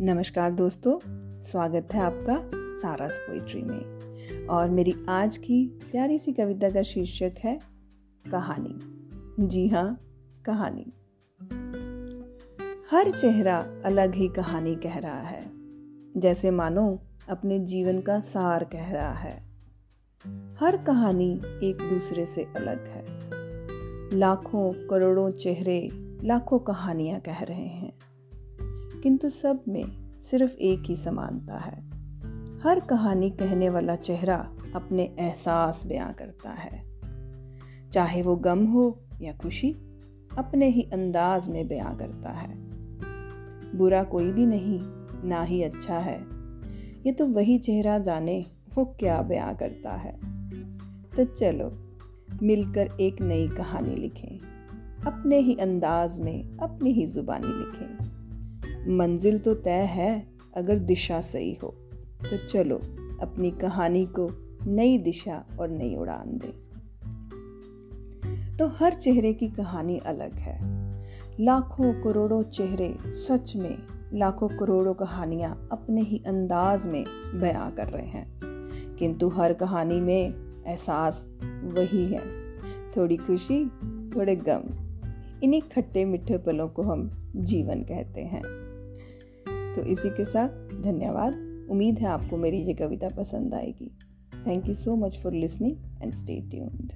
नमस्कार दोस्तों, स्वागत है आपका सारास पोइट्री में। और मेरी आज की प्यारी सी कविता का शीर्षक है कहानी। जी हाँ कहानी। हर चेहरा अलग ही कहानी कह रहा है। जैसे मानो अपने जीवन का सार कह रहा है। हर कहानी एक दूसरे से अलग है। लाखों, करोड़ों चेहरे लाखों कहानियाँ कह रहे हैं। किंतु सब में सिर्फ़ एक ही समानता है। हर कहानी कहने वाला चेहरा अपने एहसास बयां करता है। चाहे वो गम हो या खुशी, अपने ही अंदाज में बयां करता है। बुरा कोई भी नहीं, ना ही अच्छा है। ये तो वही चेहरा जाने वो क्या बयां करता है। तो चलो, मिलकर एक नई कहानी लिखें। अपने ही अंदाज में, अपनी ही जुबानी लिखें। मंजिल तो तय है, अगर दिशा सही हो। तो चलो, अपनी कहानी को नई दिशा और नई उड़ान दें। तो हर चेहरे की कहानी अलग है। लाखों करोड़ों चेहरे सच में लाखों करोड़ों कहानियाँ अपने ही अंदाज में बयां कर रहे हैं। किंतु हर कहानी में एहसास वही है। थोड़ी खुशी, थोड़े गम, इन्हीं खट्टे मीठे पलों को हम जीवन कहते हैं। तो इसी के साथ धन्यवाद। उम्मीद है आपको मेरी ये कविता पसंद आएगी। Thank you so much for listening and stay tuned